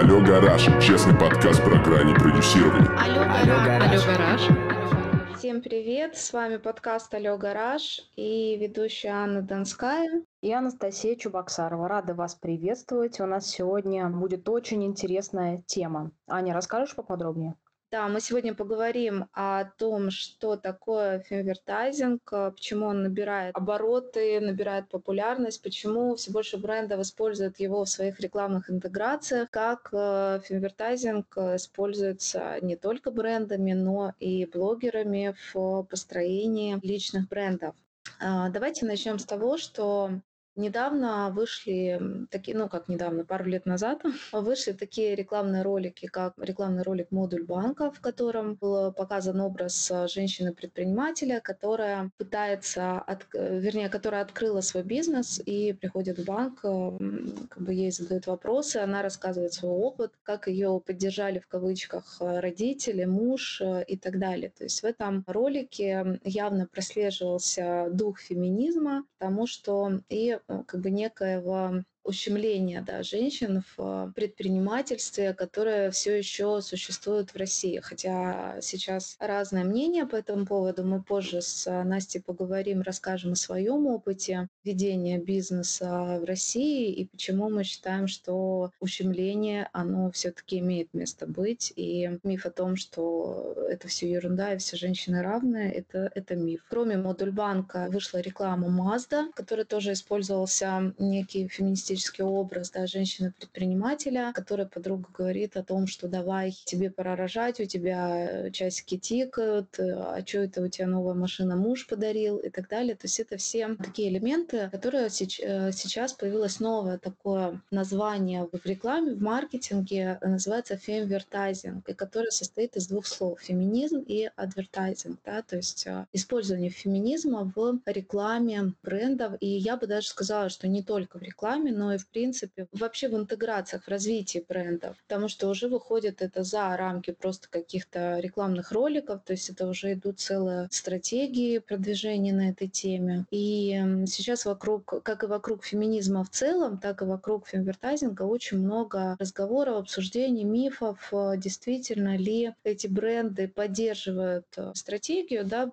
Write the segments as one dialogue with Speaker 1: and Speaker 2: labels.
Speaker 1: Алло, гараж. Честный подкаст про грани продюсирования.
Speaker 2: Алло,
Speaker 3: Алло,
Speaker 2: гараж.
Speaker 3: гараж.
Speaker 2: Алло, гараж.
Speaker 4: Всем привет, с вами подкаст «Алло, гараж» и ведущая Анна Донская.
Speaker 3: И Анастасия Чубаксарова. Рада вас приветствовать. У нас сегодня будет очень интересная тема. Аня, расскажешь поподробнее?
Speaker 4: Да, мы сегодня поговорим о том, что такое фемвертайзинг, э, почему он набирает обороты, набирает популярность, почему все больше брендов используют его в своих рекламных интеграциях, как э, фемвертайзинг э, используется не только брендами, но и блогерами в построении личных брендов. А, Давайте начнем с того, что Недавно вышли такие, ну как недавно, пару лет назад, вышли такие рекламные ролики, как рекламный ролик «Модуль банка», в котором был показан образ э, женщины-предпринимателя, которая пытается, от- э, вернее, которая открыла свой бизнес и приходит в банк, как бы ей задают вопросы, она рассказывает свой опыт, как ее поддержали в кавычках э, родители, муж э, и так далее. То есть в этом ролике явно прослеживался дух феминизма, потому что и как бы некоего ущемления да, женщин в э, предпринимательстве, которое все еще существует в России. Хотя сейчас разное мнение по этому поводу. Мы позже с э, Настей поговорим, расскажем о своем опыте ведения бизнеса в России и почему мы считаем, что ущемление, оно все-таки имеет место быть. И миф о том, что это все ерунда и все женщины равны, это, это миф. Кроме Модульбанка вышла реклама Mazda, в которой тоже использовался некий феминистический образ да, женщины-предпринимателя, которая подруга говорит о том, что давай, тебе пора рожать, у тебя часики тикают, э, а что это у тебя новая машина муж подарил и так далее. То есть это все такие элементы, которые э, сейчас появилось новое такое название в рекламе, в маркетинге, э, называется фемвертайзинг, и которое состоит из двух слов – феминизм и адвертайзинг, да, то есть э, использование феминизма в рекламе брендов. И я бы даже сказала, что не только в рекламе, но и в принципе вообще в интеграциях, в развитии брендов, потому что уже выходит это за рамки просто каких-то рекламных роликов, то есть это уже идут целые стратегии продвижения на этой теме. И сейчас вокруг, как и вокруг феминизма в целом, так и вокруг фемвертайзинга очень много разговоров, обсуждений, мифов, э, действительно ли эти бренды поддерживают э, стратегию, да,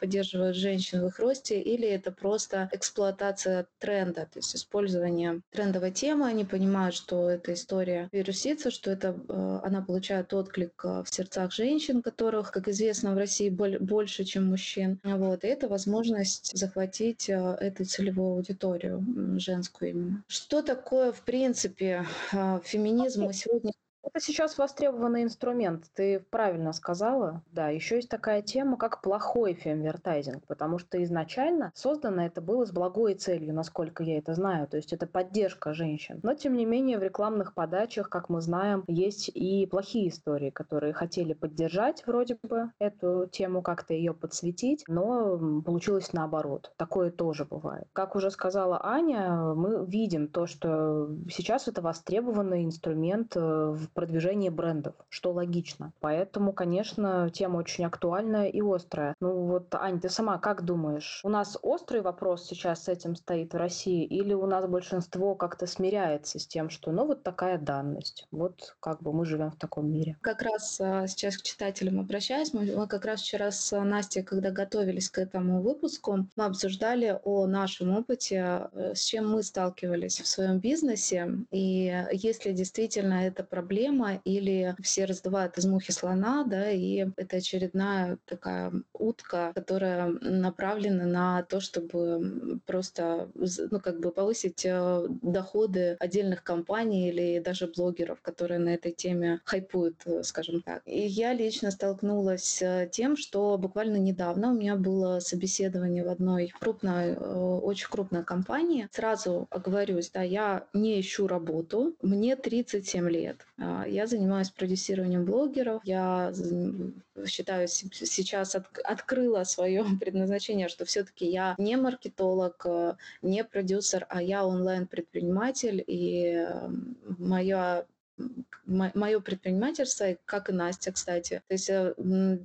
Speaker 4: поддерживают женщин в их росте, или это просто эксплуатация тренда, то есть использование трендовой темы, они понимают, что эта история вирусится, что это, э, она получает отклик э, в сердцах женщин, которых, как известно, в России боль- больше, чем мужчин. Вот, и это возможность захватить э, эту целевую аудиторию, женскую именно. Что такое, в принципе, феминизм? Сегодня
Speaker 3: Это сейчас востребованный инструмент, ты правильно сказала. Да, еще есть такая тема, как плохой фемвертайзинг, потому что изначально создано это было с благой целью, насколько я это знаю, то есть это поддержка женщин. Но, тем не менее, в рекламных подачах, как мы знаем, есть и плохие истории, которые хотели поддержать вроде бы эту тему, как-то ее подсветить, но получилось наоборот. Такое тоже бывает. Как уже сказала Аня, мы видим то, что сейчас это востребованный инструмент э, в продвижении брендов, что логично. Поэтому, конечно, тема очень актуальная и острая. Ну вот, Ань, ты сама как думаешь, у нас острый вопрос сейчас с этим стоит в России или у нас большинство как-то смиряется с тем, что ну вот такая данность, вот как бы мы живем в таком мире?
Speaker 4: как раз а, сейчас к читателям обращаюсь. Мы, как раз вчера с а, Настей, когда готовились к этому выпуску, мы обсуждали о нашем опыте, э, с чем мы сталкивались в своем бизнесе, и если действительно это проблема, или все раздувают из мухи слона, да, и это очередная такая утка, которая направлена на то, чтобы просто, ну, как бы повысить э, доходы отдельных компаний или даже блогеров, которые на этой теме хайпуют, э, скажем так. И я лично столкнулась с э, тем, что буквально недавно у меня было собеседование в одной крупной, очень крупной компании. Сразу оговорюсь, да, я не ищу работу, мне 37 лет. А, Я занимаюсь продюсированием блогеров, я считаю се- сейчас от- открыла свое предназначение, что все-таки я не маркетолог, э, не продюсер, а я онлайн-предприниматель, и моя мое предпринимательство, как и Настя, кстати. То есть э,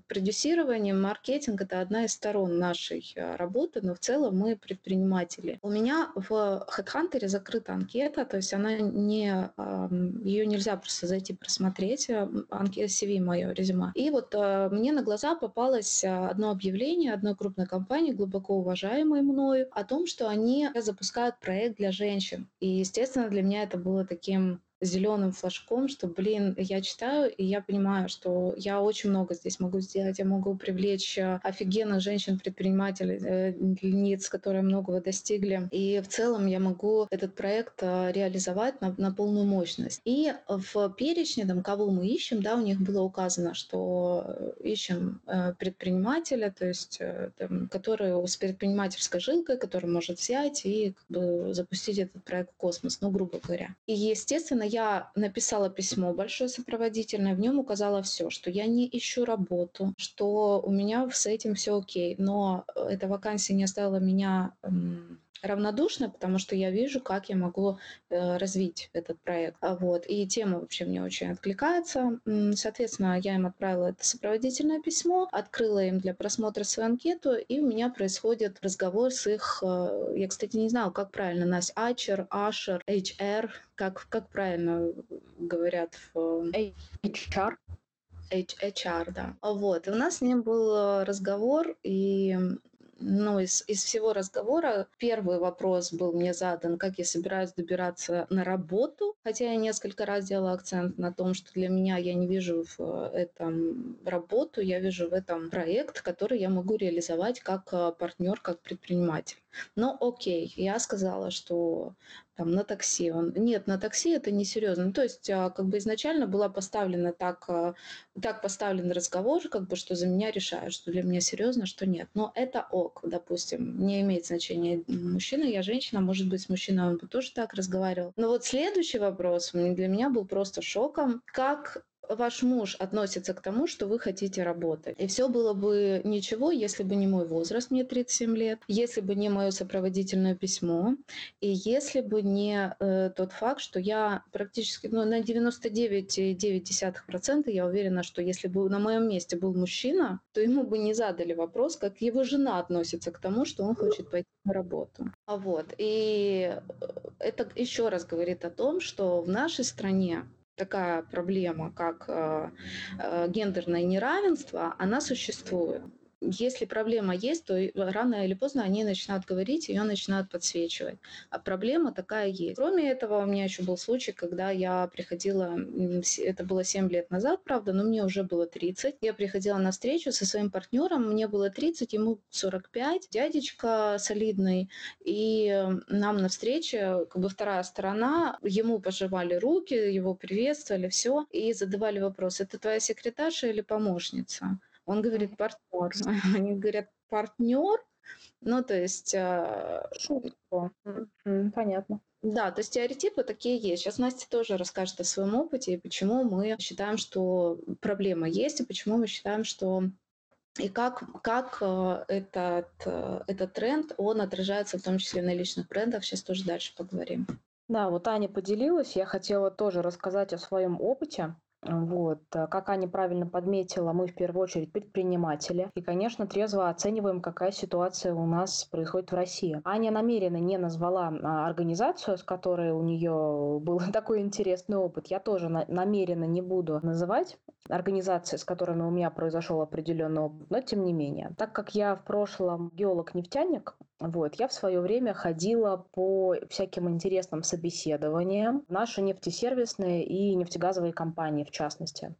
Speaker 4: продюсирование, маркетинг – это одна из сторон нашей э, работы, но в целом мы предприниматели. У меня в HeadHunter закрыта анкета, то есть она не, ее нельзя просто зайти просмотреть, э, CV мое резюме. И вот мне на глаза попалось одно объявление одной крупной компании, глубоко уважаемой мною, о том, что они запускают проект для женщин. И, естественно, для меня это было таким зеленым флажком, что, блин, я читаю, и я понимаю, что я очень много здесь могу сделать. Я могу привлечь э, офигенных женщин-предпринимателей, э, которые многого достигли. И в целом я могу этот проект э, реализовать на, на полную мощность. И в перечне, там, кого мы ищем, да, у них было указано, что ищем предпринимателя, то есть там, который с предпринимательской жилкой, который может взять и как бы, запустить этот проект в космос, ну, грубо говоря. И, естественно, я написала письмо большое сопроводительное, в нем указала все, что я не ищу работу, что у меня с этим все окей, но э, эта вакансия не оставила меня равнодушна, потому что я вижу, как я могу э, развить этот проект. А вот. И тема вообще мне очень откликается. Соответственно, я им отправила это сопроводительное письмо, открыла им для просмотра свою анкету, и у меня происходит разговор с их... Э, я, кстати, не знаю, как правильно, Настя, Ачер, Ашер, HR, как, как правильно говорят в...
Speaker 3: HR.
Speaker 4: HR, да. Вот. И у нас с ним был э, разговор, и ну, из, из всего разговора первый вопрос был мне задан, как я собираюсь добираться на работу, хотя я несколько раз делала акцент на том, что для меня я не вижу в э, этом работу, я вижу в этом проект, который я могу реализовать как э, партнер, как предприниматель. Но окей, я сказала, что там на такси. Он, нет, на такси это несерьезно. Ну, то есть а, как бы изначально была поставлена так, а, так поставлен разговор, как бы, что за меня решают, что для меня серьезно, что нет. Но это ок, допустим, не имеет значения мужчина, я женщина, может быть, с мужчиной он бы тоже так разговаривал. Но вот следующий вопрос для меня был просто шоком. Как ваш муж относится к тому, что вы хотите работать. И все было бы ничего, если бы не мой возраст, мне 37 лет, если бы не мое сопроводительное письмо, и если бы не э, тот факт, что я практически ну, на 99,9% я уверена, что если бы на моем месте был мужчина, то ему бы не задали вопрос, как его жена относится к тому, что он хочет пойти на работу. А вот, и э, это еще раз говорит о том, что в нашей стране такая проблема, как э, э, гендерное неравенство, она существует если проблема есть, то рано или поздно они начинают говорить, ее начинают подсвечивать. А проблема такая есть. Кроме этого, у меня еще был случай, когда я приходила, это было 7 лет назад, правда, но мне уже было 30. Я приходила на встречу со своим партнером, мне было 30, ему 45, дядечка солидный, и нам на встрече, как бы вторая сторона, ему пожимали руки, его приветствовали, все, и задавали вопрос, это твоя секретарша или помощница? Он говорит партнер. Они говорят партнер, ну то есть... Э,
Speaker 3: Шутку. Понятно.
Speaker 4: Да, то есть стереотипы такие есть. Сейчас Настя тоже расскажет о своем опыте и почему мы считаем, что проблема есть, и почему мы считаем, что и как, как э, этот, э, этот тренд, он отражается в том числе на личных брендах. Сейчас тоже дальше поговорим.
Speaker 3: Да, вот Аня поделилась. Я хотела тоже рассказать о своем опыте. Вот. Э, как Аня правильно подметила, мы в первую очередь предприниматели. И, конечно, трезво оцениваем, какая ситуация у нас происходит в России. Аня намеренно не назвала а, организацию, с которой у нее был такой интересный опыт. Я тоже намеренно не буду называть организации, с которыми у меня произошел определенный опыт, но тем не менее. Так как я в прошлом геолог-нефтяник, вот, я в свое время ходила по всяким интересным собеседованиям наши нефтесервисные и нефтегазовые компании в частности.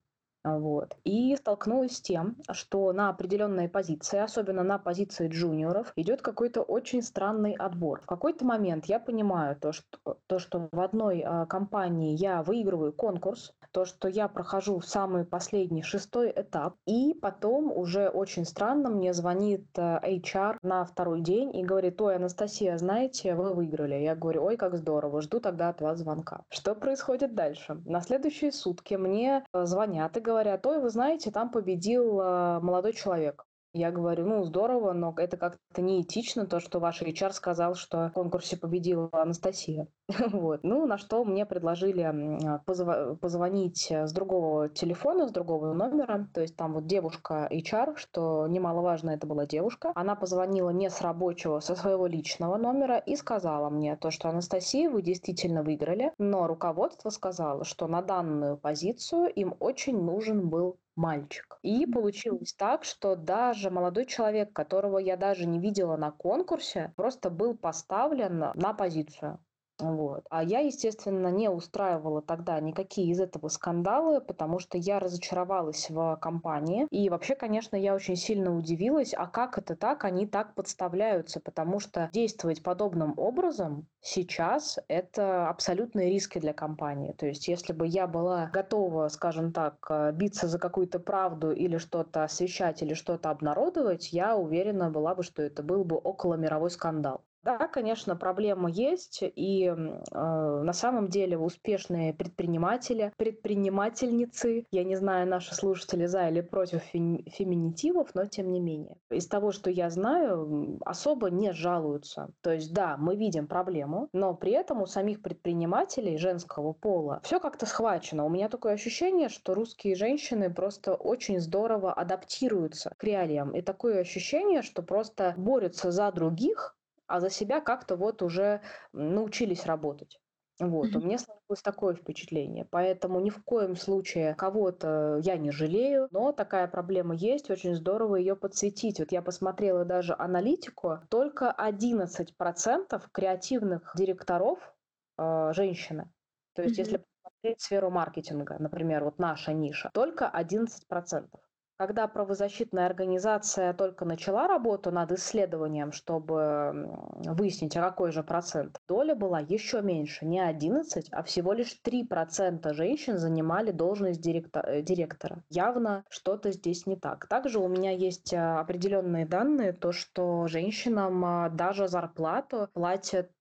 Speaker 3: Вот. И столкнулась с тем, что на определенные позиции, особенно на позиции джуниоров, идет какой-то очень странный отбор. В какой-то момент я понимаю то, что, то, что в одной э, компании я выигрываю конкурс, то, что я прохожу самый последний шестой этап, и потом уже очень странно мне звонит э, HR на второй день и говорит, ой, Анастасия, знаете, вы выиграли. Я говорю, ой, как здорово, жду тогда от вас звонка. Что происходит дальше? На следующие сутки мне звонят и говорят, говорят, ой, вы знаете, там победил э, молодой человек. Я говорю, ну, здорово, но это как-то неэтично, то, что ваш HR сказал, что в конкурсе победила Анастасия. вот. Ну, на что мне предложили позв- позвонить с другого телефона, с другого номера. То есть там вот девушка HR, что немаловажно, это была девушка. Она позвонила не с рабочего, со своего личного номера и сказала мне то, что Анастасия, вы действительно выиграли, но руководство сказало, что на данную позицию им очень нужен был мальчик. И получилось так, что даже молодой человек, которого я даже не видела на конкурсе, просто был поставлен на позицию. Вот. А я, естественно, не устраивала тогда никакие из этого скандалы, потому что я разочаровалась в компании. И вообще, конечно, я очень сильно удивилась, а как это так, они так подставляются, потому что действовать подобным образом сейчас это абсолютные риски для компании. То есть, если бы я была готова, скажем так, э, биться за какую-то правду или что-то освещать, или что-то обнародовать, я уверена была бы, что это был бы около мировой скандал. Да, конечно, проблема есть, и э, на самом деле успешные предприниматели, предпринимательницы, я не знаю, наши слушатели за или против феминитивов, но тем не менее. Из того, что я знаю, особо не жалуются. То есть, да, мы видим проблему, но при этом у самих предпринимателей женского пола все как-то схвачено. У меня такое ощущение, что русские женщины просто очень здорово адаптируются к реалиям. И такое ощущение, что просто борются за других, а за себя как-то вот уже научились работать. Вот, mm-hmm. у меня сложилось такое впечатление. Поэтому ни в коем случае кого-то я не жалею, но такая проблема есть, очень здорово ее подсветить. Вот я посмотрела даже аналитику, только 11% креативных директоров э, женщины. То есть, mm-hmm. если посмотреть сферу маркетинга, например, вот наша ниша, только 11%. Когда правозащитная организация только начала работу над исследованием, чтобы выяснить, какой же процент, доля была еще меньше, не 11, а всего лишь 3% женщин занимали должность. Э, директора. Явно что-то здесь не так. Также у меня есть а, определенные данные, то, что женщинам а, даже зарплату платят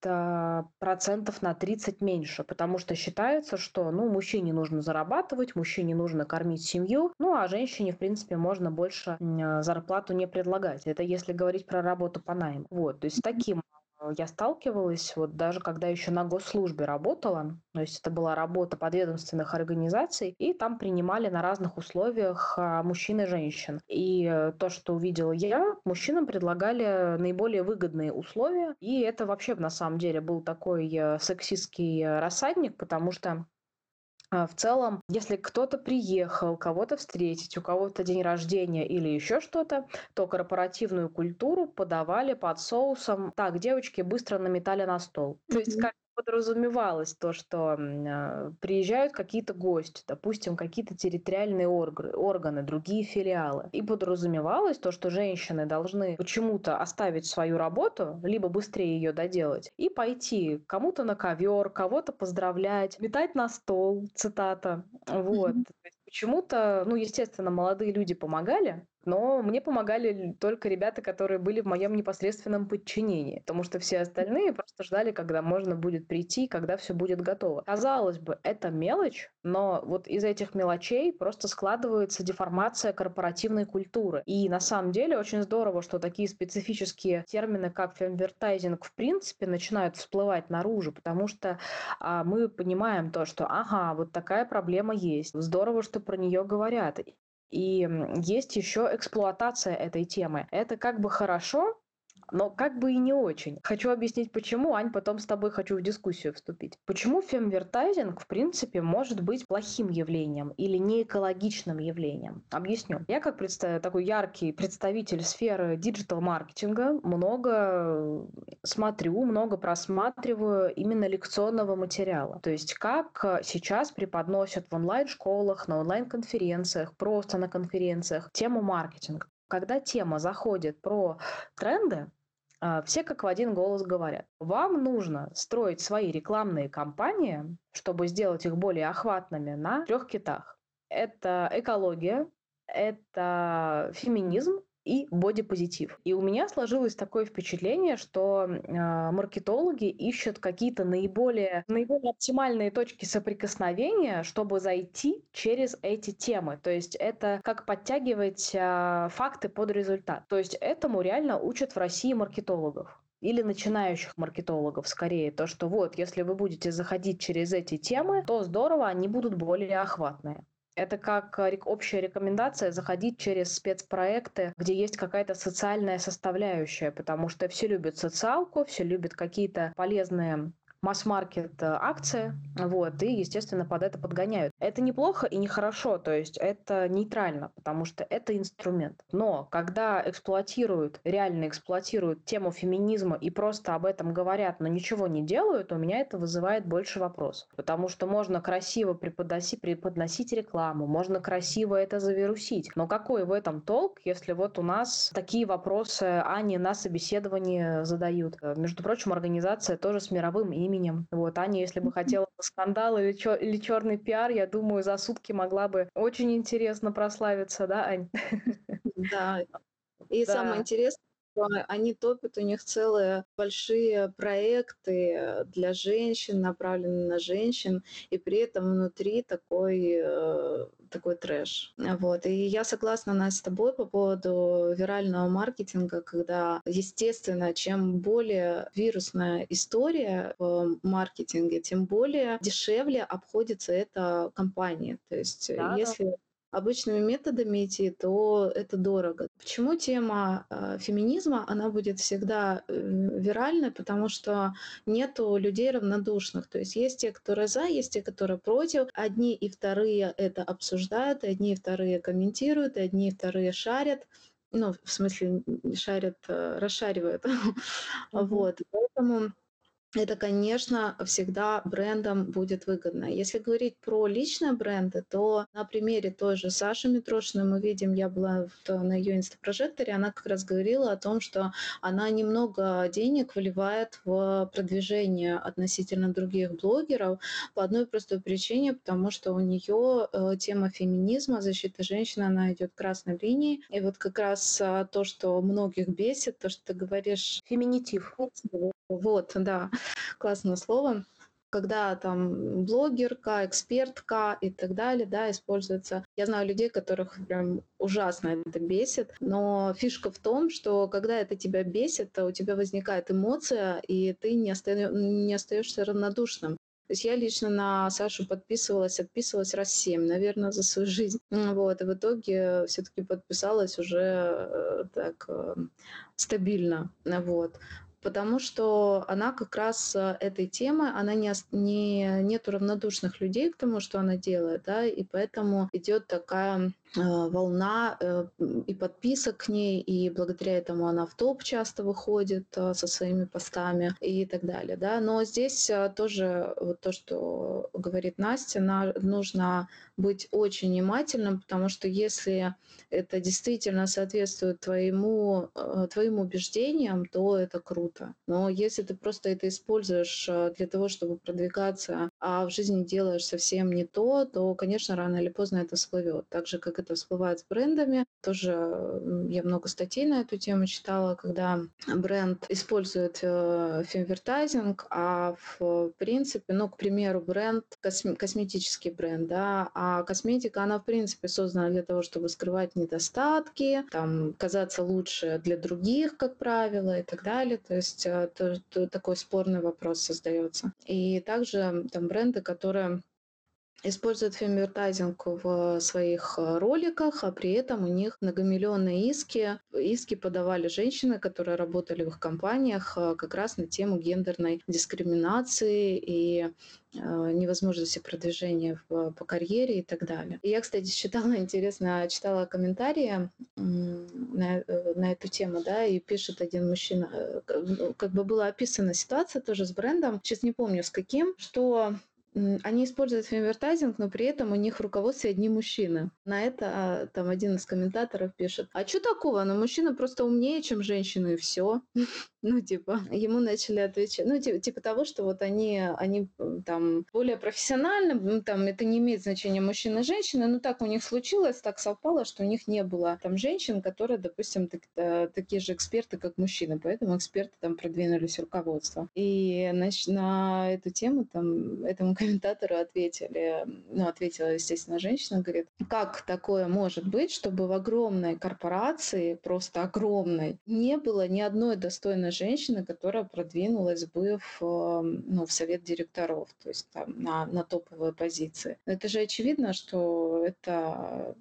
Speaker 3: процентов на 30 меньше, потому что считается, что ну, мужчине нужно зарабатывать, мужчине нужно кормить семью, ну а женщине, в принципе, принципе, можно больше а, зарплату не предлагать. Это если говорить про работу по найму. Вот, то есть таким а, я сталкивалась, вот даже когда еще на госслужбе работала, то есть это была работа подведомственных организаций, и там принимали на разных условиях а, мужчин и женщин. И э, то, что увидела я, мужчинам предлагали наиболее выгодные условия, и это вообще на самом деле был такой э, сексистский э, рассадник, потому что в целом, если кто-то приехал, кого-то встретить, у кого-то день рождения или еще что-то, то корпоративную культуру подавали под соусом. Так, девочки быстро наметали на стол. Mm-hmm. То есть подразумевалось то, что э, приезжают какие-то гости, допустим, какие-то территориальные орг- органы, другие филиалы. И подразумевалось то, что женщины должны почему-то оставить свою работу, либо быстрее ее доделать, и пойти кому-то на ковер, кого-то поздравлять, метать на стол, цитата. Вот. Mm-hmm. Почему-то, ну, естественно, молодые люди помогали, но мне помогали только ребята, которые были в моем непосредственном подчинении, потому что все остальные просто ждали, когда можно будет прийти, когда все будет готово. Казалось бы, это мелочь, но вот из этих мелочей просто складывается деформация корпоративной культуры. И на самом деле очень здорово, что такие специфические термины, как фемвертайзинг, в принципе, начинают всплывать наружу, потому что а, мы понимаем то, что ага, вот такая проблема есть. Здорово, что про нее говорят. И есть еще эксплуатация этой темы. Это как бы хорошо, но как бы и не очень. Хочу объяснить, почему, Ань, потом с тобой хочу в дискуссию вступить. Почему фемвертайзинг, в принципе, может быть плохим явлением или не экологичным явлением? Объясню. Я как представ... такой яркий представитель сферы digital-маркетинга много смотрю, много просматриваю именно лекционного материала. То есть как сейчас преподносят в онлайн-школах, на онлайн-конференциях, просто на конференциях тему маркетинга. Когда тема заходит про тренды, а, все как в один голос говорят, вам нужно строить свои рекламные кампании, чтобы сделать их более охватными на трех китах. Это экология, это феминизм и бодипозитив. И у меня сложилось такое впечатление, что э, маркетологи ищут какие-то наиболее, наиболее оптимальные точки соприкосновения, чтобы зайти через эти темы. То есть это как подтягивать э, факты под результат. То есть этому реально учат в России маркетологов или начинающих маркетологов скорее, то, что вот, если вы будете заходить через эти темы, то здорово, они будут более охватные. Это как э, общая рекомендация заходить через спецпроекты, где есть какая-то социальная составляющая, потому что все любят социалку, все любят какие-то полезные масс-маркет э, акции, вот, и, естественно, под это подгоняют. Это неплохо и нехорошо, то есть это нейтрально, потому что это инструмент. Но когда эксплуатируют, реально эксплуатируют тему феминизма и просто об этом говорят, но ничего не делают, у меня это вызывает больше вопросов. Потому что можно красиво преподносить, преподносить рекламу, можно красиво это завирусить. Но какой в этом толк, если вот у нас такие вопросы Ани на собеседовании задают? Между прочим, организация тоже с мировым именем именем. Вот, Аня, если бы хотела скандал или, чё, или черный пиар, я думаю, за сутки могла бы очень интересно прославиться, да, Ань?
Speaker 4: Да. И да. самое интересное, они топят, у них целые большие проекты для женщин, направленные на женщин, и при этом внутри такой, э, такой трэш. Вот. И я согласна, Настя, с тобой по поводу вирального маркетинга, когда, естественно, чем более вирусная история в маркетинге, тем более дешевле обходится эта компания. То есть да, если да обычными методами идти, то это дорого. Почему тема э, феминизма, она будет всегда э, виральной, потому что нету людей равнодушных. То есть есть те, которые за, есть те, которые против. Одни и вторые это обсуждают, одни и вторые комментируют, одни и вторые шарят ну, в смысле, шарят, э, расшаривают. Mm-hmm. Вот, поэтому это, конечно, всегда брендам будет выгодно. Если говорить про личные бренды, то на примере той же Саши Митрошиной мы видим, я была на ее инстапрожекторе, она как раз говорила о том, что она немного денег выливает в продвижение относительно других блогеров по одной простой причине, потому что у нее э, тема феминизма, защита женщин, она идет красной линией. И вот как раз а, то, что многих бесит, то, что ты говоришь...
Speaker 3: Феминитив.
Speaker 4: Вот, да, классное слово когда там блогерка, экспертка и так далее, да, используется. Я знаю людей, которых прям ужасно это бесит, но фишка в том, что когда это тебя бесит, то у тебя возникает эмоция, и ты не, оста... не остаешься равнодушным. То есть я лично на Сашу подписывалась, отписывалась раз семь, наверное, за свою жизнь. Вот, и в итоге все-таки подписалась уже э, так э, стабильно. Вот потому что она как раз э, этой темы, она не, не, нету равнодушных людей к тому, что она делает, да, и поэтому идет такая волна э, и подписок к ней, и благодаря этому она в топ часто выходит э, со своими постами и так далее, да, но здесь э, тоже вот то, что говорит Настя, на, нужно быть очень внимательным, потому что если это действительно соответствует твоему, э, твоим убеждениям, то это круто. Но если ты просто это используешь э, для того, чтобы продвигаться, а в жизни делаешь совсем не то, то, конечно, рано или поздно это всплывет. Так же, как это всплывает с брендами. Тоже я много статей на эту тему читала, когда бренд использует э, фемвертайзинг, а в принципе, ну, к примеру, бренд, косметический бренд, да, а косметика, она, в принципе, создана для того, чтобы скрывать недостатки, там, казаться лучше для других, как правило, и так далее. То есть э, то, то, такой спорный вопрос создается. И также там бренды, которые используют фемвертайзинг в своих э, роликах, а при этом у них многомиллионные иски. Иски подавали женщины, которые работали в их компаниях э, как раз на тему гендерной дискриминации и э, невозможности продвижения в, по карьере и так далее. Я, кстати, читала, интересно, читала комментарии на, на эту тему, да, и пишет один мужчина, ну, как бы была описана ситуация тоже с брендом, сейчас не помню с каким, что они используют фемвертайзинг, но при этом у них в руководстве одни мужчины. На это а, там один из комментаторов пишет, а что такого? Ну, мужчина просто умнее, чем женщина, и все. Ну, типа, ему начали отвечать, ну, типа, типа того, что вот они, они там более профессионально, ну, там это не имеет значения мужчина женщина, но так у них случилось, так совпало, что у них не было там женщин, которые, допустим, так, э, такие же эксперты, как мужчины, поэтому эксперты там продвинулись в руководство. И значит, на эту тему там этому комментатору ответили, ну, ответила, естественно, женщина, говорит, как такое может быть, чтобы в огромной корпорации, просто огромной, не было ни одной достойной женщины, которая продвинулась бы в, ну, в совет директоров, то есть там на, на топовые позиции. Это же очевидно, что это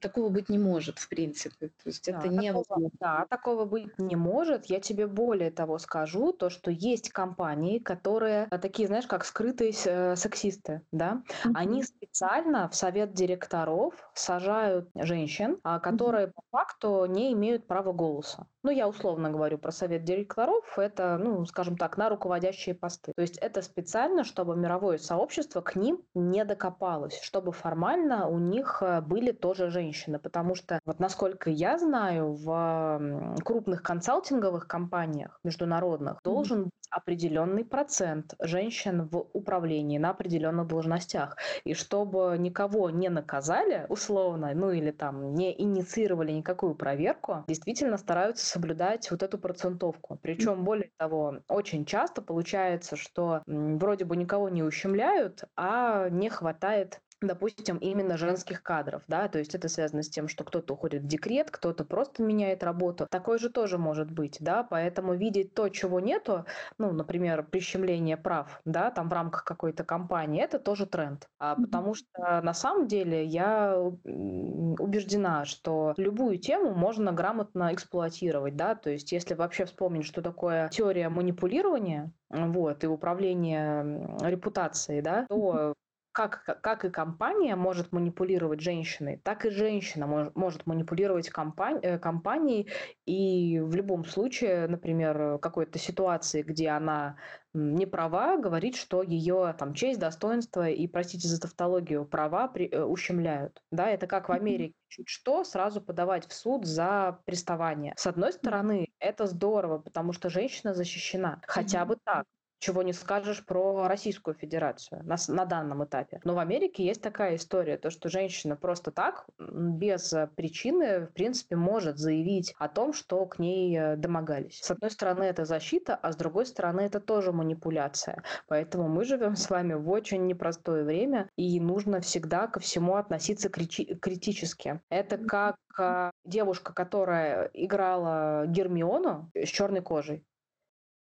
Speaker 4: такого быть не может, в принципе. То есть
Speaker 3: да,
Speaker 4: это
Speaker 3: невозможно. Да, такого быть не может. Я тебе более того скажу, то, что есть компании, которые такие, знаешь, как скрытые э, сексисты, да, mm-hmm. они специально в совет директоров сажают женщин, а, которые mm-hmm. по факту не имеют права голоса. Ну, я условно говорю про совет директоров, это, ну, скажем так, на руководящие посты. То есть это специально, чтобы мировое сообщество к ним не докопалось, чтобы формально у них э, были тоже женщины. Потому что, вот насколько я знаю, в крупных консалтинговых компаниях международных должен быть определенный процент женщин в управлении на определенных должностях. И чтобы никого не наказали условно, ну или там не инициировали никакую проверку, действительно стараются соблюдать вот эту процентовку. Причем, более того, очень часто получается, что вроде бы никого не ущемляют, а не хватает допустим, именно женских кадров, да, то есть это связано с тем, что кто-то уходит в декрет, кто-то просто меняет работу. Такое же тоже может быть, да, поэтому видеть то, чего нету, ну, например, прищемление прав, да, там в рамках какой-то компании, это тоже тренд, а, потому что на самом деле я убеждена, что любую тему можно грамотно эксплуатировать, да, то есть если вообще вспомнить, что такое теория манипулирования, вот, и управление репутацией, да, то как, как и компания может манипулировать женщиной, так и женщина мож, может манипулировать компани, э, компанией. И в любом случае, например, какой-то ситуации, где она не права, говорить, что ее там честь, достоинство и, простите за тавтологию, права при, э, ущемляют. Да, это как в Америке. Чуть что, сразу подавать в суд за приставание. С одной стороны, это здорово, потому что женщина защищена. Хотя бы так чего не скажешь про Российскую Федерацию на, на данном этапе. Но в Америке есть такая история, то что женщина просто так, без причины, в принципе, может заявить о том, что к ней э, домогались. С одной стороны, это защита, а с другой стороны, это тоже манипуляция. Поэтому мы живем с вами в очень непростое время, и нужно всегда ко всему относиться крити- критически. Это как э, девушка, которая играла Гермиону с черной кожей.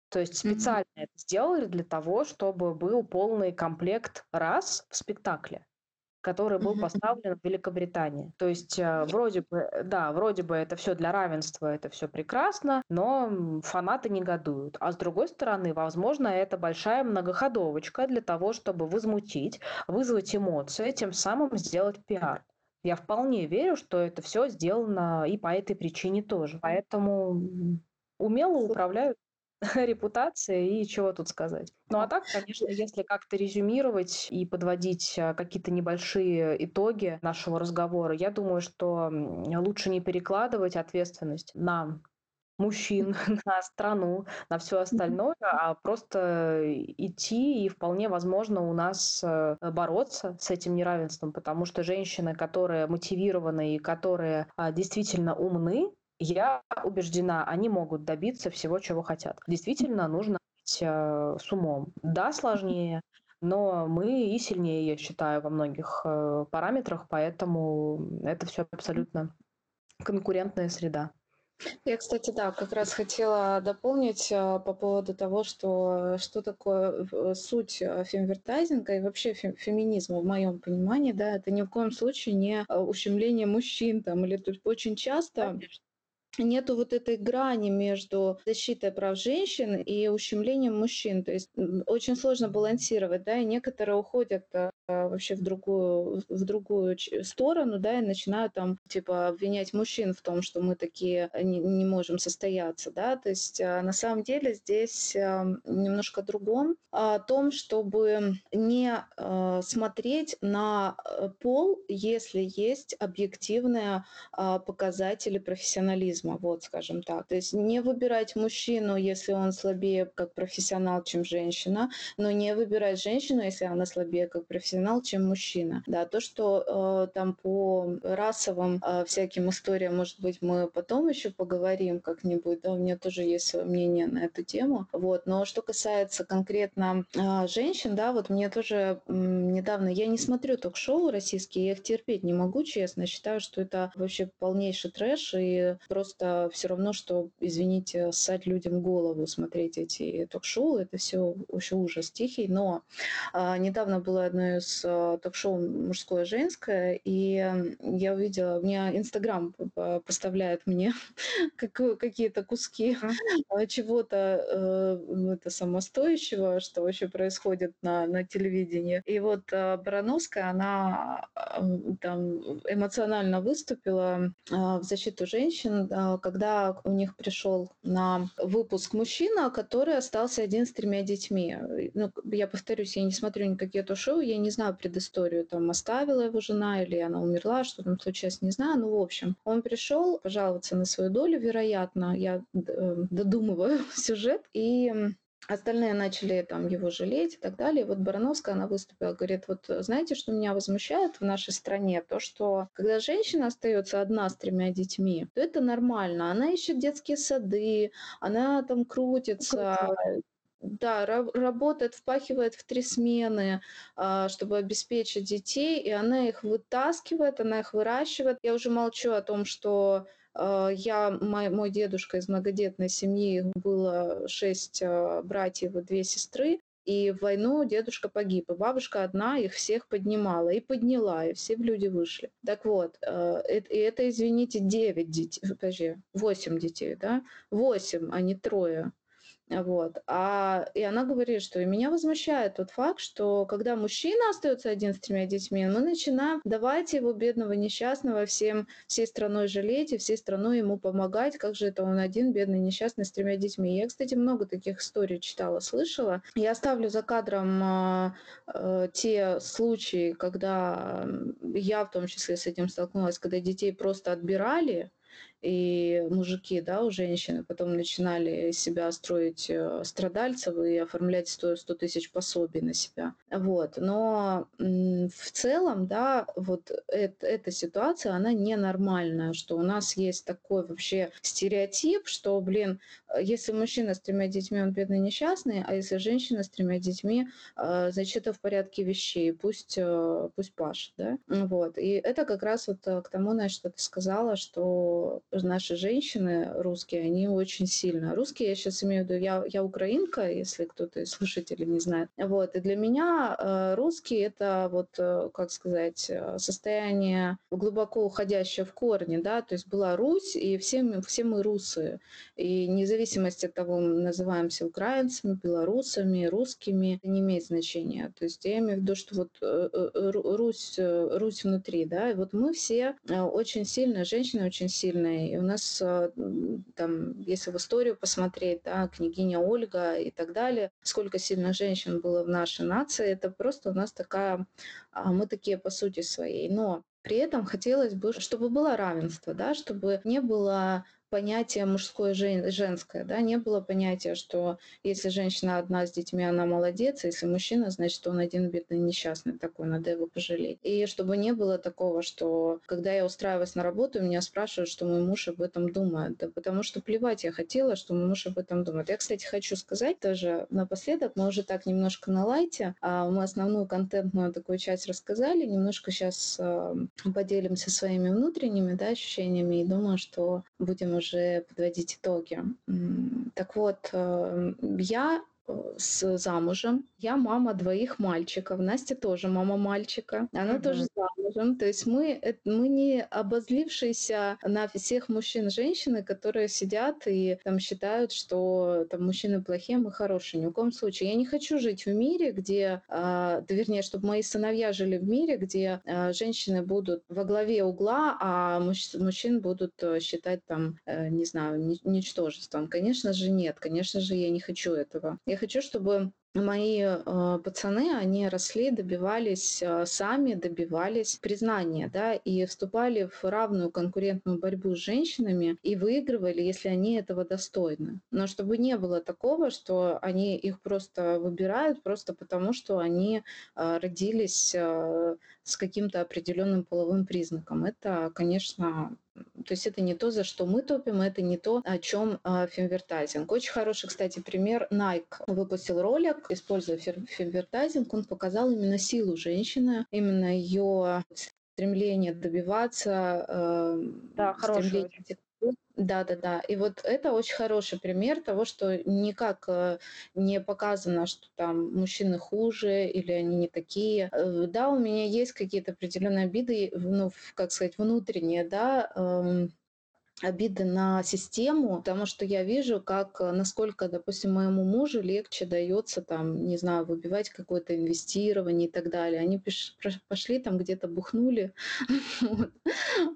Speaker 3: То есть специально mm-hmm. это сделали для того, чтобы был полный комплект раз в спектакле который был поставлен в Великобритании. То есть э, вроде бы, да, вроде бы это все для равенства, это все прекрасно, но фанаты негодуют. А с другой стороны, возможно, это большая многоходовочка для того, чтобы возмутить, вызвать эмоции, тем самым сделать пиар. Я вполне верю, что это все сделано и по этой причине тоже. Поэтому умело управляют репутация и чего тут сказать. Ну а так, конечно, если как-то резюмировать и подводить а, какие-то небольшие итоги нашего разговора, я думаю, что лучше не перекладывать ответственность на мужчин, на страну, на все остальное, а просто идти и вполне возможно у нас э, бороться с этим неравенством, потому что женщины, которые мотивированы и которые а, действительно умны, я убеждена, они могут добиться всего, чего хотят. Действительно, нужно быть э, с умом. Да, сложнее, но мы и сильнее, я считаю, во многих э, параметрах, поэтому это все абсолютно конкурентная среда.
Speaker 4: Я, кстати, да, как раз хотела дополнить э, по поводу того, что, что такое э, суть э, фемвертайзинга и вообще фем, феминизма в моем понимании, да, это ни в коем случае не э, ущемление мужчин там, или тут очень часто... Конечно нету вот этой грани между защитой прав женщин и ущемлением мужчин. То есть очень сложно балансировать, да, и некоторые уходят а, вообще в другую, в другую сторону, да, и начинают там, типа, обвинять мужчин в том, что мы такие не, не можем состояться, да, то есть а, на самом деле здесь а, немножко другом, о том, чтобы не смотреть на э, пол, если есть объективные показатели профессионализма профессионализма, вот скажем так. То есть не выбирать мужчину, если он слабее как профессионал, чем женщина, но не выбирать женщину, если она слабее как профессионал, чем мужчина. Да, то, что э, там по расовым э, всяким историям, может быть, мы потом еще поговорим как-нибудь, да, у меня тоже есть свое мнение на эту тему. Вот, но что касается конкретно э, женщин, да, вот мне тоже э, недавно, я не смотрю ток-шоу российские, я их терпеть не могу, честно, считаю, что это вообще полнейший трэш и просто просто все равно, что, извините, ссать людям голову, смотреть эти ток-шоу, это все вообще ужас тихий. Но а, недавно было одно из а, ток-шоу мужское женское, и я увидела, у меня Инстаграм поставляет мне какие-то куски а, чего-то э, это самостоящего, что вообще происходит на, на телевидении. И вот а, Барановская, она там эмоционально выступила в защиту женщин, когда у них пришел на выпуск мужчина, который остался один с тремя детьми. Ну, я повторюсь, я не смотрю никакие шоу, я не знаю предысторию, там оставила его жена или она умерла, что там случилось, не знаю. Ну, в общем, он пришел пожаловаться на свою долю, вероятно, я э, додумываю сюжет, и Остальные начали там его жалеть и так далее. И вот Барановская, она выступила, говорит, вот знаете, что меня возмущает в нашей стране? То, что когда женщина остается одна с тремя детьми, то это нормально. Она ищет детские сады, она там крутится, да, работает, впахивает в три смены, а, чтобы обеспечить детей, и она их вытаскивает, она их выращивает. Я уже молчу о том, что я, мой, мой дедушка из многодетной семьи, было шесть а, братьев и две сестры, и в войну дедушка погиб, и бабушка одна их всех поднимала, и подняла, и все в люди вышли. Так вот, а, и это, извините, девять детей, подожди, восемь детей, да? Восемь, а не трое. Вот. А, и она говорит, что и меня возмущает тот факт, что когда мужчина остается один с тремя детьми, мы начинаем давать его бедного несчастного всем, всей страной жалеть и всей страной ему помогать. Как же это он один, бедный несчастный с тремя детьми. Я, кстати, много таких историй читала, слышала. Я оставлю за кадром э, э, те случаи, когда я в том числе с этим столкнулась, когда детей просто отбирали, и мужики, да, у женщины потом начинали себя строить э, страдальцев и оформлять 100, 100 тысяч пособий на себя. Вот. Но в целом, да, вот это, эта ситуация, она ненормальная, что у нас есть такой вообще стереотип, что, блин, если мужчина с тремя детьми, он бедный несчастный, а если женщина с тремя детьми, э, значит, это в порядке вещей, пусть, э, пусть пашет, да. Вот. И это как раз вот к тому, на что ты сказала, что наши женщины русские, они очень сильно. Русские, я сейчас имею в виду, я, я украинка, если кто-то из слушателей не знает. Вот, и для меня э, русский это вот, э, как сказать, э, состояние глубоко уходящее в корни, да, то есть была Русь, и все, все мы русы. И независимость от того, мы называемся украинцами, белорусами, русскими, это не имеет значения. То есть я имею в виду, что вот Русь, Русь внутри, да, и вот мы все очень сильные, женщины очень сильные, и у нас а, там, если в историю посмотреть, да, княгиня Ольга и так далее, сколько сильных женщин было в нашей нации, это просто у нас такая, а, мы такие по сути своей. Но при этом хотелось бы, чтобы было равенство, да, чтобы не было понятие мужское и женское, да, не было понятия, что если женщина одна с детьми, она молодец, а если мужчина, значит, он один бедный несчастный такой, надо его пожалеть. И чтобы не было такого, что когда я устраиваюсь на работу, меня спрашивают, что мой муж об этом думает, да, потому что плевать я хотела, что мой муж об этом думает. Я, кстати, хочу сказать тоже напоследок, мы уже так немножко на лайте, а мы основную контентную такую часть рассказали, немножко сейчас э, поделимся своими внутренними, да, ощущениями и думаю, что будем уже подводить итоги. Так вот, эм, я с замужем. Я мама двоих мальчиков. Настя тоже мама мальчика. Она
Speaker 3: Мгм.
Speaker 4: тоже замужем. То есть мы, эт- мы не обозлившиеся на всех мужчин женщины, которые сидят и там считают, что там мужчины плохие, мы хорошие. Ни в коем случае. Я не хочу жить в мире, где, да, вернее, чтобы мои сыновья жили в мире, где а, женщины будут во главе угла, а мужч- мужчин будут э, считать там, э, не знаю, ни- ничтожеством. Конечно же, нет. Конечно же, я не хочу этого. Я хочу, чтобы мои э, пацаны, они росли, добивались э, сами, добивались признания, да, и вступали в равную конкурентную борьбу с женщинами и выигрывали, если они этого достойны. Но чтобы не было такого, что они их просто выбирают просто потому, что они э, родились э, с каким-то определенным половым признаком. Это, конечно, то есть это не то, за что мы топим, это не то, о чем фемвертайзинг. Очень хороший, кстати, пример. Nike выпустил ролик, используя фемвертайзинг, он показал именно силу женщины, именно ее стремление добиваться, э,
Speaker 3: Да,
Speaker 4: стремление. Да, да, да. И вот это очень хороший пример того, что никак э, не показано, что там мужчины хуже или они не такие. Э, Да, у меня есть какие-то определенные обиды, ну, как сказать, внутренние, да, эм, обиды на систему, потому что я вижу, как, э, насколько, допустим, моему мужу легче дается там, не знаю, выбивать какое-то инвестирование и так далее. Они пошли там где-то бухнули. Вот.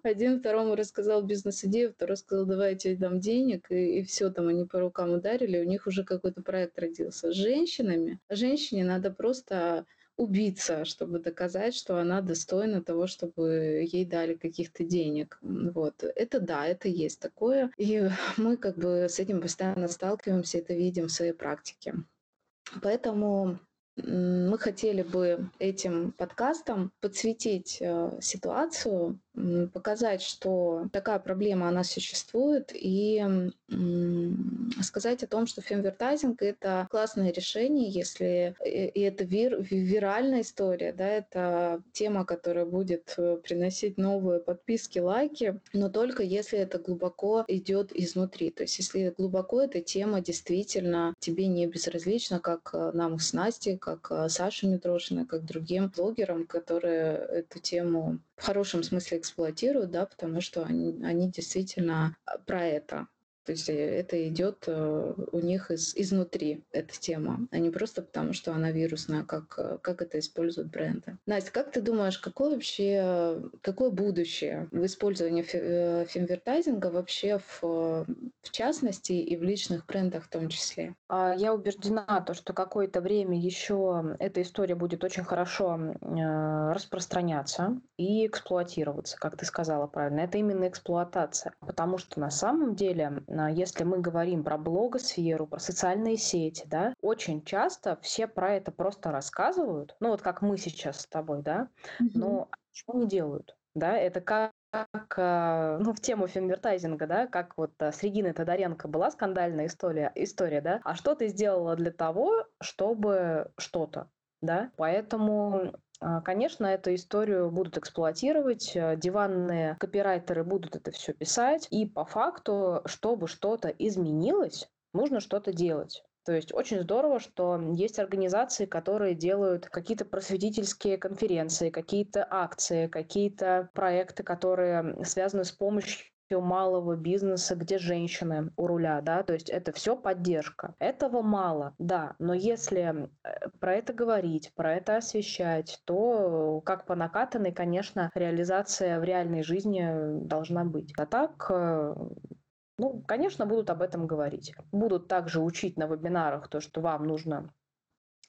Speaker 4: Один второму рассказал бизнес-идею, второй сказал, давай я тебе дам денег, и, все, там они по рукам ударили, у них уже какой-то проект родился. С женщинами, женщине надо просто убиться, чтобы доказать, что она достойна того, чтобы ей дали каких-то денег. Вот. Это да, это есть такое. И мы как бы с этим постоянно сталкиваемся, это видим в своей практике. Поэтому мы хотели бы этим подкастом подсветить э, ситуацию, показать, что такая проблема, она существует, и сказать о том, что фемвертайзинг – это классное решение, если и и это вир, ви- виральная история, да, это тема, которая будет э, приносить новые подписки, лайки, но только если это глубоко идет изнутри. То есть если глубоко эта тема действительно тебе не безразлична, как э, нам с Настей, как э, Саше Митрошиной, как другим блогерам, которые эту тему в хорошем смысле эксплуатируют, да, потому что они, они действительно э, про это. То есть э, это идет э, у них из, изнутри, эта тема, а не просто потому, что она вирусная, как, э, как это используют бренды. Настя, как ты думаешь, какое вообще, какое будущее в использовании фе- фемвертайзинга вообще в, в частности и в личных брендах в том числе?
Speaker 3: А, Я убеждена, то, что какое-то время еще эта история будет очень хорошо распространяться и эксплуатироваться, как ты сказала правильно. Это именно эксплуатация. Потому что на самом деле, если мы говорим про блогосферу, про социальные сети, да, очень часто все про это просто рассказывают, ну вот как мы сейчас с тобой, да, но ничего не делают. Да, это как как, а, ну, в тему фемвертайзинга, да, как вот а, с Региной Тодоренко была скандальная история, история, да, а что ты сделала для того, чтобы что-то, да, поэтому Конечно, эту историю будут эксплуатировать, а, диванные копирайтеры будут это все писать, и по факту, чтобы что-то изменилось, нужно что-то делать. То есть очень здорово, что есть организации, которые делают какие-то просветительские конференции, какие-то акции, какие-то проекты, которые связаны с помощью малого бизнеса, где женщины у руля, да, то есть это все поддержка. Этого мало, да, но если э, про это говорить, про это освещать, то как по накатанной, конечно, реализация в реальной жизни должна быть. А так э, ну, конечно, будут об этом говорить. Будут также учить на вебинарах то, что вам нужно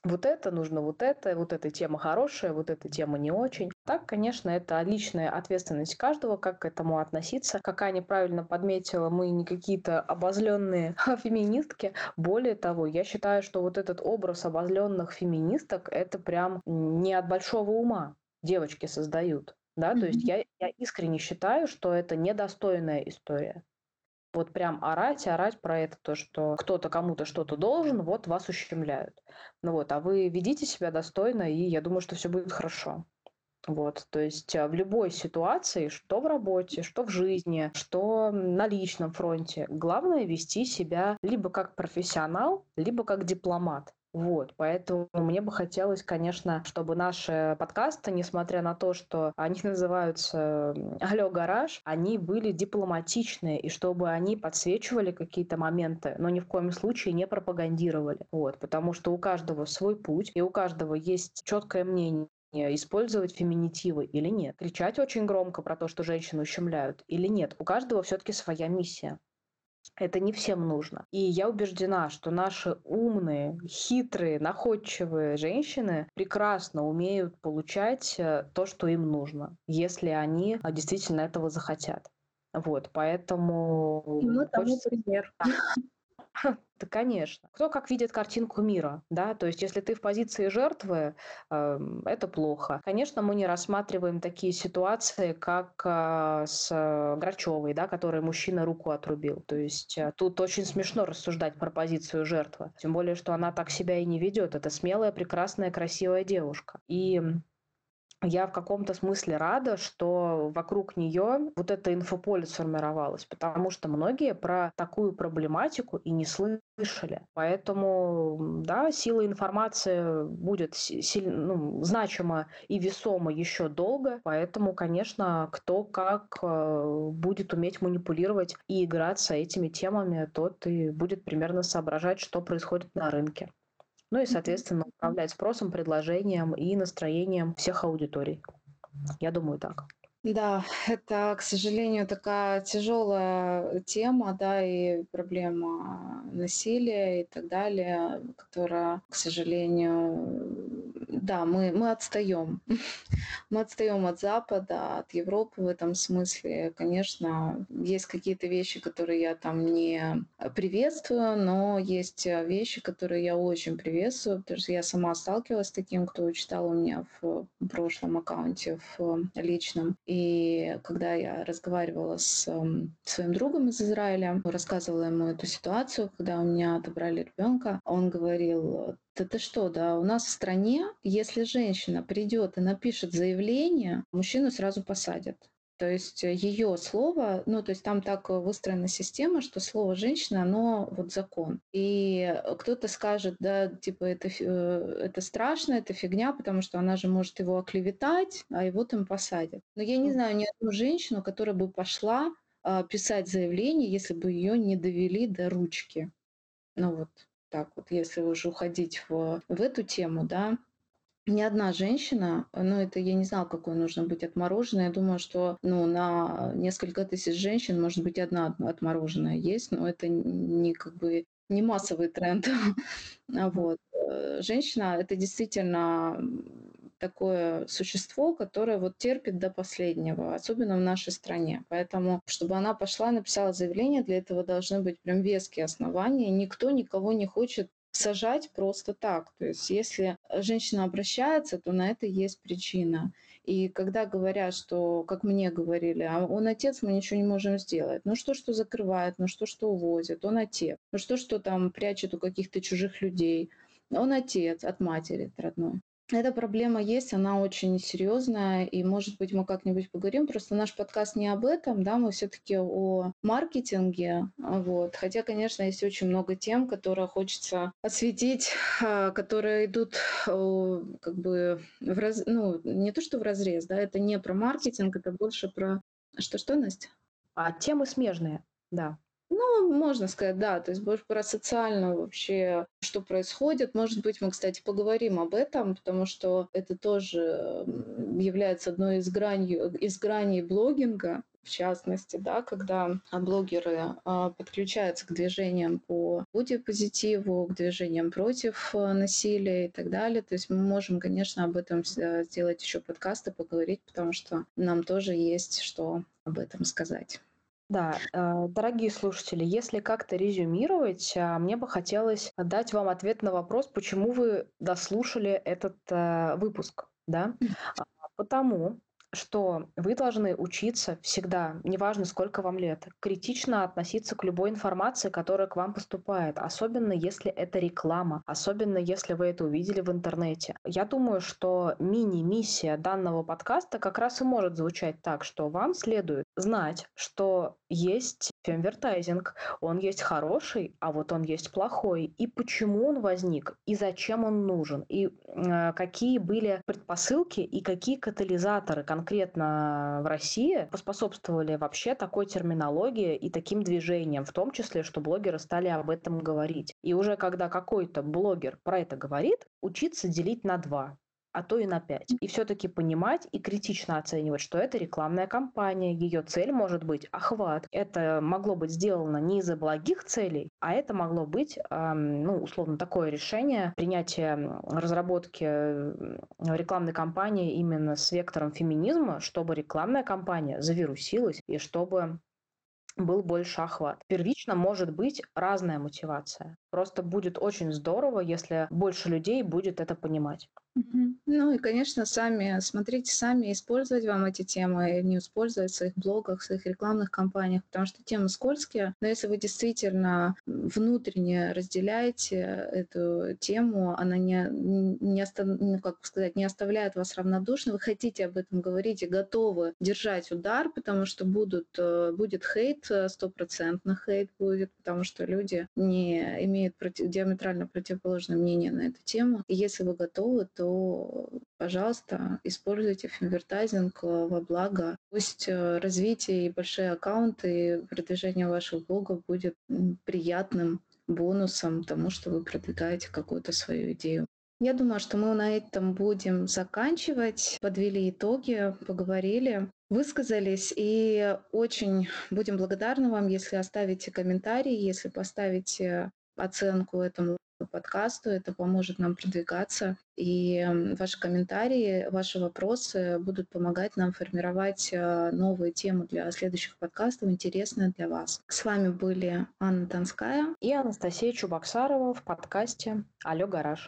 Speaker 3: вот это, нужно вот это, вот эта тема хорошая, вот эта тема не очень. Так, конечно, это личная ответственность каждого, как к этому относиться. Как Аня правильно подметила, мы не какие-то обозленные феминистки. Более того, я считаю, что вот этот образ обозленных феминисток, это прям не от большого ума девочки создают. Да, то есть я, я искренне считаю, что это недостойная история вот прям орать, орать про это, то, что кто-то кому-то что-то должен, вот вас ущемляют. Ну вот, а вы ведите себя достойно, и я думаю, что все будет хорошо. Вот, то есть а, в любой ситуации, что в работе, что в жизни, что на личном фронте, главное вести себя либо как профессионал, либо как дипломат. Вот, поэтому мне бы хотелось, конечно, чтобы наши подкасты, несмотря на то, что они называются «Алло, гараж», они были дипломатичные, и чтобы они подсвечивали какие-то моменты, но ни в коем случае не пропагандировали. Вот, потому что у каждого свой путь, и у каждого есть четкое мнение использовать феминитивы или нет, кричать очень громко про то, что женщины ущемляют или нет. У каждого все-таки своя миссия. Это не всем нужно. И я убеждена, что наши умные, хитрые, находчивые женщины прекрасно умеют получать э, то, что им нужно, если они а, действительно этого захотят. Вот, поэтому...
Speaker 4: И мы тому хочется... пример.
Speaker 3: Да, конечно. Кто как видит картинку мира, да, то есть если ты в позиции жертвы, э, это плохо. Конечно, мы не рассматриваем такие ситуации, как э, с Грачевой, да, которой мужчина руку отрубил. То есть э, тут очень смешно рассуждать про позицию жертвы, тем более, что она так себя и не ведет. Это смелая, прекрасная, красивая девушка. И я в каком-то смысле рада, что вокруг нее вот это инфополе сформировалось, потому что многие про такую проблематику и не слышали. Поэтому, да, сила информации будет сильно, ну, значима и весома еще долго, поэтому, конечно, кто как э, будет уметь манипулировать и играться этими темами, тот и будет примерно соображать, что происходит на рынке. Ну и, соответственно, управлять спросом, предложением и настроением всех аудиторий. Я думаю так.
Speaker 4: Да, это, к сожалению, такая тяжелая тема, да, и проблема насилия и так далее, которая, к сожалению, да, мы, мы отстаем. мы отстаем от Запада, от Европы в этом смысле. Конечно, есть какие-то вещи, которые я там не приветствую, но есть вещи, которые я очень приветствую, потому что я сама сталкивалась с таким, кто читал у меня в прошлом аккаунте, в личном. И когда я разговаривала с своим другом из Израиля, рассказывала ему эту ситуацию, когда у меня отобрали ребенка, он говорил, это что, да, у нас в стране, если женщина придет и напишет заявление, мужчину сразу посадят. То есть ее слово, ну, то есть там так выстроена система, что слово женщина, оно вот закон. И кто-то скажет, да, типа это, э, это страшно, это фигня, потому что она же может его оклеветать, а его там посадят. Но я не знаю ни одну женщину, которая бы пошла а, писать заявление, если бы ее не довели до ручки. Ну вот так вот, если уже уходить в, в эту тему, да, ни одна женщина, ну это я не знала, какой нужно быть отмороженной. Я думаю, что ну, на несколько тысяч женщин, может быть, одна отмороженная есть, но это не как бы не массовый тренд. вот. Э, женщина это действительно такое существо, которое вот терпит до последнего, особенно в нашей стране. Поэтому, чтобы она пошла и написала заявление, для этого должны быть прям веские основания. Никто никого не хочет сажать просто так. То есть если женщина обращается, то на это есть причина. И когда говорят, что, как мне говорили, а он отец, мы ничего не можем сделать. Ну что, что закрывает, ну что, что увозит, он отец. Ну что, что там прячет у каких-то чужих людей. Он отец от матери родной. Эта проблема есть, она очень серьезная, и, может быть, мы как-нибудь поговорим. Просто наш подкаст не об этом, да, мы все-таки о маркетинге, вот. Хотя, конечно, есть очень много тем, которые хочется осветить, а, которые идут как бы в раз... ну, не то, что в разрез, да, это не про маркетинг, это больше про... Что-что, Настя?
Speaker 3: А темы смежные, да.
Speaker 4: Ну, можно сказать, да. То есть больше про социально вообще, что происходит. Может быть, мы, кстати, поговорим об этом, потому что это тоже является одной из граней, из граней блогинга, в частности, да, когда блогеры а, подключаются к движениям по бодипозитиву, к движениям против а, насилия и так далее. То есть мы можем, конечно, об этом сделать еще подкасты, поговорить, потому что нам тоже есть что об этом сказать.
Speaker 3: Да, э, дорогие слушатели, если как-то резюмировать, а, мне бы хотелось дать вам ответ на вопрос, почему вы дослушали этот э, выпуск. Да? А, потому что вы должны учиться всегда, неважно сколько вам лет, критично относиться к любой информации, которая к вам поступает, особенно если это реклама, особенно если вы это увидели в интернете. Я думаю, что мини-миссия данного подкаста как раз и может звучать так, что вам следует знать, что есть фемвертайзинг, он есть хороший, а вот он есть плохой, и почему он возник, и зачем он нужен, и э, какие были предпосылки и какие катализаторы конкретно в России поспособствовали вообще такой терминологии и таким движениям, в том числе, что блогеры стали об этом говорить. И уже когда какой-то блогер про это говорит, учиться делить на два а то и на 5. И все-таки понимать и критично оценивать, что это рекламная кампания, ее цель может быть охват. Это могло быть сделано не из-за благих целей, а это могло быть, ну, условно, такое решение принятия разработки рекламной кампании именно с вектором феминизма, чтобы рекламная кампания завирусилась и чтобы был больше охват. Первично может быть разная мотивация. Просто будет очень здорово, если больше людей будет это понимать.
Speaker 4: Ну и, конечно, сами смотрите сами, использовать вам эти темы, не использовать в своих блогах, в своих рекламных кампаниях, потому что темы скользкие. Но если вы действительно внутренне разделяете эту тему, она не, не, остав, ну, как сказать, не оставляет вас равнодушным, вы хотите об этом говорить и готовы держать удар, потому что будут, э, будет хейт, э, стопроцентно хейт будет, потому что люди не имеют против, диаметрально противоположное мнение на эту тему. И если вы готовы, то пожалуйста, используйте финвертайзинг э, во благо. Пусть э, развитие и большие аккаунты, и продвижение ваших блогов будет приятным бонусом тому, что вы продвигаете какую-то свою идею. Я думаю, что мы на этом будем заканчивать. Подвели итоги, поговорили, высказались. И очень будем благодарны вам, если оставите комментарий, если поставите оценку этому подкасту. Это поможет нам продвигаться. И ваши комментарии, ваши вопросы будут помогать нам формировать э, новые темы для следующих подкастов, интересные для вас. С вами были Анна Донская
Speaker 3: и Анастасия Чубаксарова в подкасте «Алло, гараж».